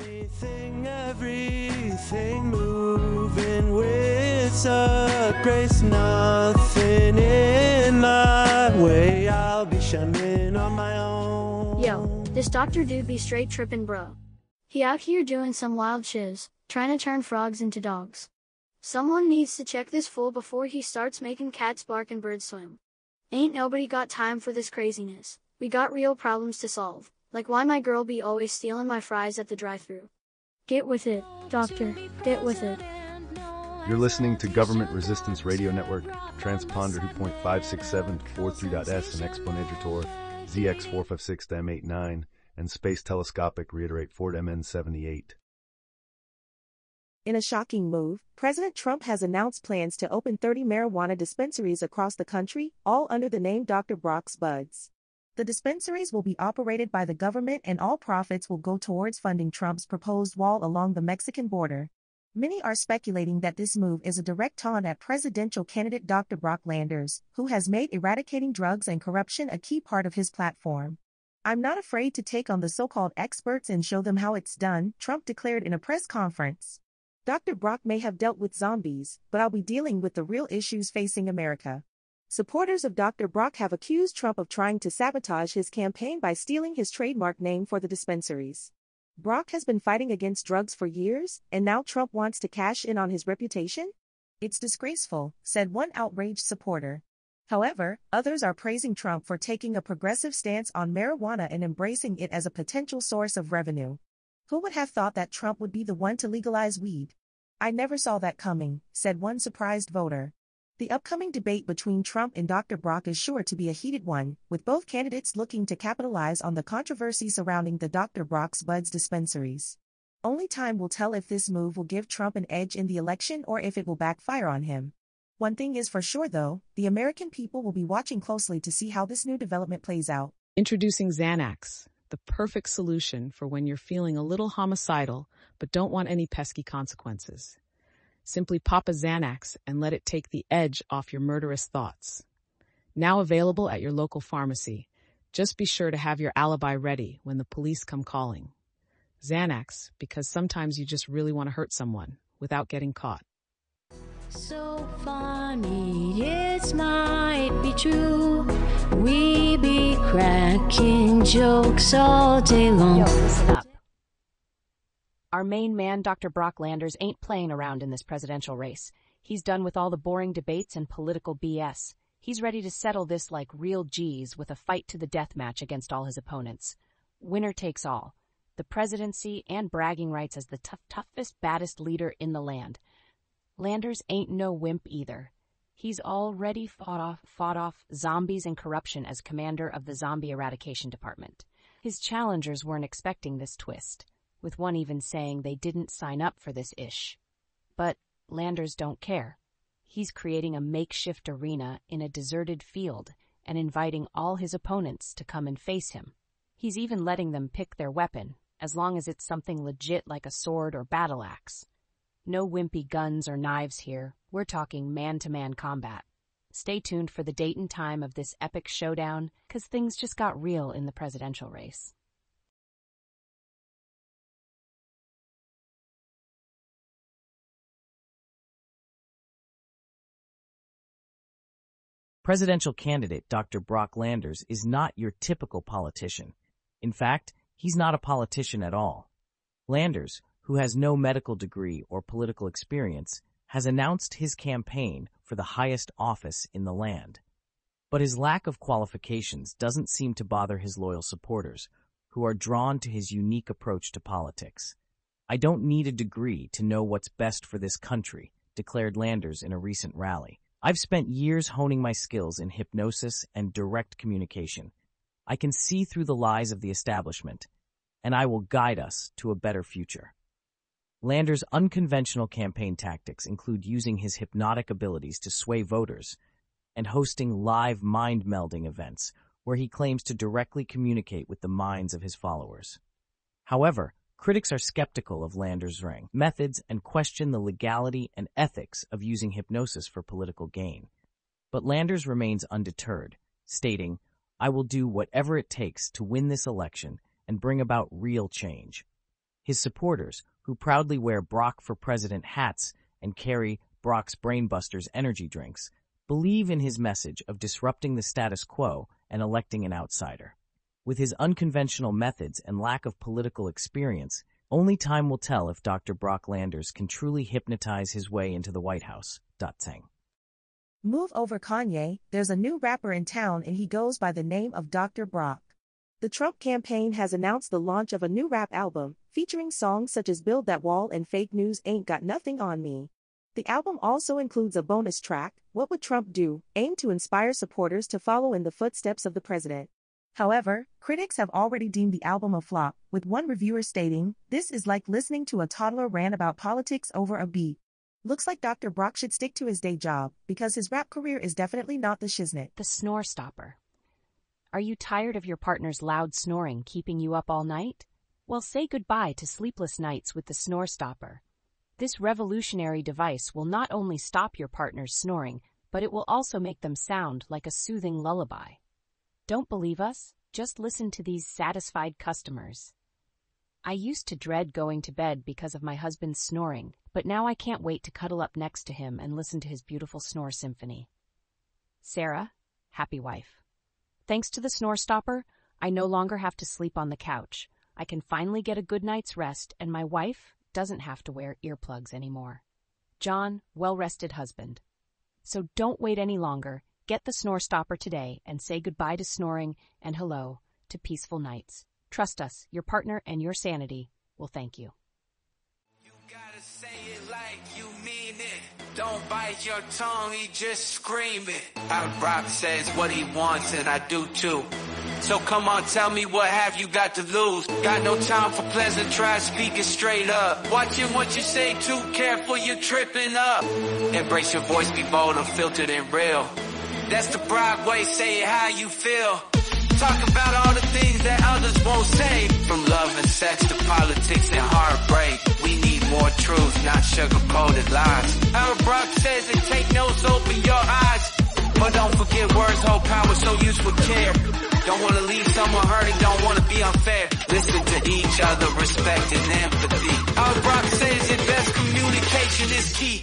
Anything, everything moving with grace, nothing in my way. I'll be shining on my own. Yo, this doctor dude be straight trippin' bro. He out here doing some wild shiz, trying to turn frogs into dogs. Someone needs to check this fool before he starts making cats bark and birds swim. Ain't nobody got time for this craziness. We got real problems to solve, like why my girl be always stealing my fries at the drive-thru. Get with it, doctor. Get with it. You're listening to Government Resistance Radio Network, transponder 2.567 43.s and exponentiator ZX456-M89, and space telescopic reiterate Ford MN78. In a shocking move, President Trump has announced plans to open 30 marijuana dispensaries across the country, all under the name Dr. Brock's Buds. The dispensaries will be operated by the government and all profits will go towards funding Trump's proposed wall along the Mexican border. Many are speculating that this move is a direct taunt at presidential candidate Dr. Brock Landers, who has made eradicating drugs and corruption a key part of his platform. I'm not afraid to take on the so-called experts and show them how it's done, Trump declared in a press conference. Dr. Brock may have dealt with zombies, but I'll be dealing with the real issues facing America. Supporters of Dr. Brock have accused Trump of trying to sabotage his campaign by stealing his trademark name for the dispensaries. Brock has been fighting against drugs for years, and now Trump wants to cash in on his reputation? It's disgraceful, said one outraged supporter. However, others are praising Trump for taking a progressive stance on marijuana and embracing it as a potential source of revenue. Who would have thought that Trump would be the one to legalize weed? I never saw that coming, said one surprised voter. The upcoming debate between Trump and Dr. Brock is sure to be a heated one, with both candidates looking to capitalize on the controversy surrounding the Dr. Brock's Buds dispensaries. Only time will tell if this move will give Trump an edge in the election or if it will backfire on him. One thing is for sure though, the American people will be watching closely to see how this new development plays out. Introducing Xanax, the perfect solution for when you're feeling a little homicidal but don't want any pesky consequences. Simply pop a Xanax and let it take the edge off your murderous thoughts. Now available at your local pharmacy. Just be sure to have your alibi ready when the police come calling. Xanax, because sometimes you just really want to hurt someone without getting caught. So funny, it might be true. We be cracking jokes all day long. Yo, listen up. Our main man, Dr. Brock Landers, ain't playing around in this presidential race. He's done with all the boring debates and political BS. He's ready to settle this like real G's with a fight to the death match against all his opponents. Winner takes all. The presidency and bragging rights as the tough, toughest, baddest leader in the land. Landers ain't no wimp either. He's already fought off, fought off zombies and corruption as commander of the Zombie Eradication Department. His challengers weren't expecting this twist, with one even saying they didn't sign up for this ish. But Landers don't care. He's creating a makeshift arena in a deserted field and inviting all his opponents to come and face him. He's even letting them pick their weapon, as long as it's something legit like a sword or battle axe. No wimpy guns or knives here. We're talking man-to-man combat. Stay tuned for the date and time of this epic showdown, cause things just got real in the presidential race. Presidential candidate Dr. Brock Landers is not your typical politician. In fact, he's not a politician at all. Landers, who has no medical degree or political experience, has announced his campaign for the highest office in the land. But his lack of qualifications doesn't seem to bother his loyal supporters, who are drawn to his unique approach to politics. I don't need a degree to know what's best for this country, declared Landers in a recent rally. I've spent years honing my skills in hypnosis and direct communication. I can see through the lies of the establishment, and I will guide us to a better future. Landers' unconventional campaign tactics include using his hypnotic abilities to sway voters and hosting live mind-melding events where he claims to directly communicate with the minds of his followers. However, critics are skeptical of Landers' ring methods and question the legality and ethics of using hypnosis for political gain. But Landers remains undeterred, stating, I will do whatever it takes to win this election and bring about real change. His supporters, who proudly wear Brock for President hats and carry Brock's Brainbusters energy drinks, believe in his message of disrupting the status quo and electing an outsider. With his unconventional methods and lack of political experience, only time will tell if Dr. Brock Landers can truly hypnotize his way into the White House. Tseng. Move over Kanye, there's a new rapper in town and he goes by the name of Dr. Brock. The Trump campaign has announced the launch of a new rap album, featuring songs such as Build That Wall and Fake News Ain't Got Nothing on Me. The album also includes a bonus track, What Would Trump Do, aimed to inspire supporters to follow in the footsteps of the president. However, critics have already deemed the album a flop, with one reviewer stating, This is like listening to a toddler rant about politics over a beat. Looks like Dr. Brock should stick to his day job, because his rap career is definitely not the shiznit. The snore stopper. Are you tired of your partner's loud snoring keeping you up all night? Well, say goodbye to sleepless nights with the snore stopper. This revolutionary device will not only stop your partner's snoring, but it will also make them sound like a soothing lullaby. Don't believe us? Just listen to these satisfied customers. I used to dread going to bed because of my husband's snoring, but now I can't wait to cuddle up next to him and listen to his beautiful snore symphony. Sarah, happy wife. Thanks to the snore stopper, I no longer have to sleep on the couch. I can finally get a good night's rest, and my wife doesn't have to wear earplugs anymore. John, well rested husband. So don't wait any longer. Get the snore stopper today and say goodbye to snoring and hello to peaceful nights. Trust us, your partner and your sanity will thank you. You gotta say it like you mean it. Don't bite your tongue, he just scream it. Out Brock says what he wants and I do too. So come on, tell me what have you got to lose? Got no time for pleasant try speaking straight up. Watching what you say, too careful, you're tripping up. Embrace your voice, be bold, unfiltered and real. That's the Broadway, say it how you feel. Talk about all the things that others won't say. From love and sex to politics and heartbreak. We need more truth, not sugar-coated lies. Our Brock says it, take notes, open your eyes. But don't forget words hold power, so use with care. Don't wanna leave someone hurting, don't wanna be unfair. Listen to each other, respect and empathy. Our Brock says it best communication is key.